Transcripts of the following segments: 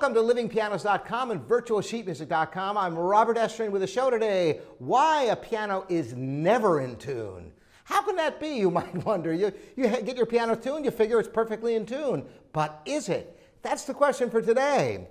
Welcome to livingpianos.com and virtualsheetmusic.com. I'm Robert Estrin with a show today Why a Piano is Never in Tune. How can that be, you might wonder? You, you get your piano tuned, you figure it's perfectly in tune. But is it? That's the question for today.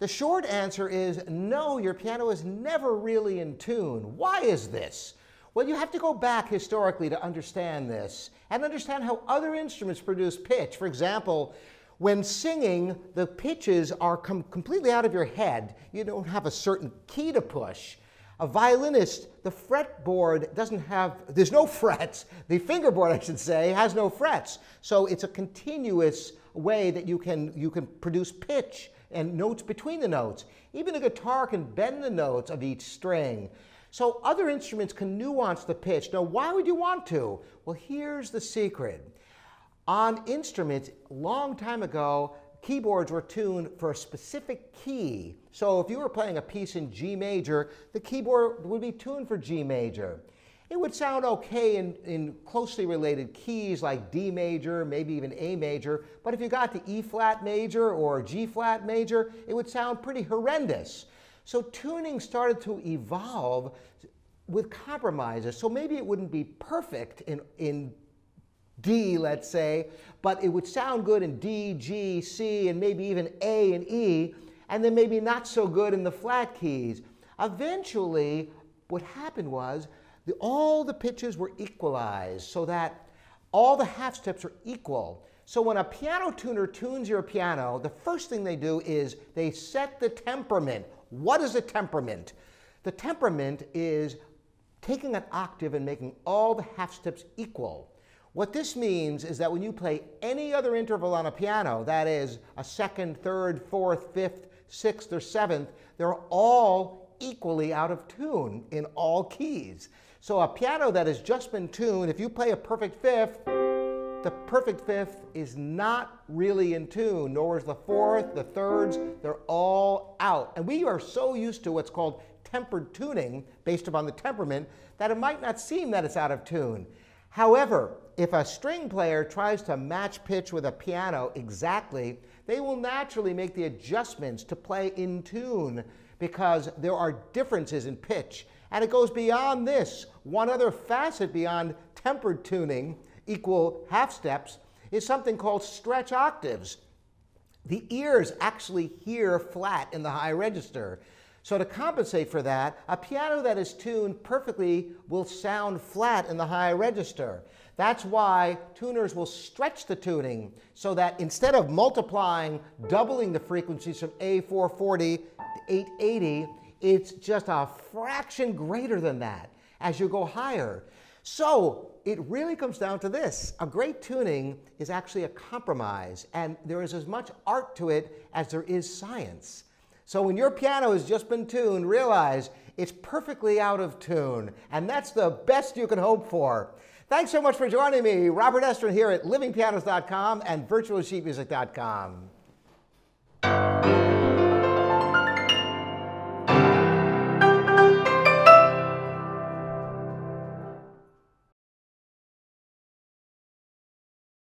The short answer is no, your piano is never really in tune. Why is this? Well, you have to go back historically to understand this and understand how other instruments produce pitch. For example, when singing, the pitches are com completely out of your head. You don't have a certain key to push. A violinist, the fretboard doesn't have, there's no frets. The fingerboard, I should say, has no frets. So it's a continuous way that you can, you can produce pitch and notes between the notes. Even a guitar can bend the notes of each string. So other instruments can nuance the pitch. Now, why would you want to? Well, here's the secret. On instruments, long time ago, keyboards were tuned for a specific key. So if you were playing a piece in G major, the keyboard would be tuned for G major. It would sound okay in, in closely related keys like D major, maybe even A major, but if you got to E flat major or G flat major, it would sound pretty horrendous. So tuning started to evolve with compromises. So maybe it wouldn't be perfect in, in D, let's say, but it would sound good in D, G, C, and maybe even A and E, and then maybe not so good in the flat keys. Eventually, what happened was the, all the pitches were equalized so that all the half steps are equal. So when a piano tuner tunes your piano, the first thing they do is they set the temperament. What is a temperament? The temperament is taking an octave and making all the half steps equal. What this means is that when you play any other interval on a piano, that is a second, third, fourth, fifth, sixth, or seventh, they're all equally out of tune in all keys. So a piano that has just been tuned, if you play a perfect fifth, the perfect fifth is not really in tune, nor is the fourth, the thirds, they're all out. And we are so used to what's called tempered tuning based upon the temperament that it might not seem that it's out of tune. However, if a string player tries to match pitch with a piano exactly, they will naturally make the adjustments to play in tune because there are differences in pitch. And it goes beyond this. One other facet beyond tempered tuning, equal half steps, is something called stretch octaves. The ears actually hear flat in the high register. So to compensate for that, a piano that is tuned perfectly will sound flat in the high register. That's why tuners will stretch the tuning so that instead of multiplying, doubling the frequencies from A440 to 880, it's just a fraction greater than that as you go higher. So it really comes down to this. A great tuning is actually a compromise, and there is as much art to it as there is science. So when your piano has just been tuned, realize it's perfectly out of tune, and that's the best you can hope for. Thanks so much for joining me, Robert Estrin here at livingpianos.com and virtualsheetmusic.com.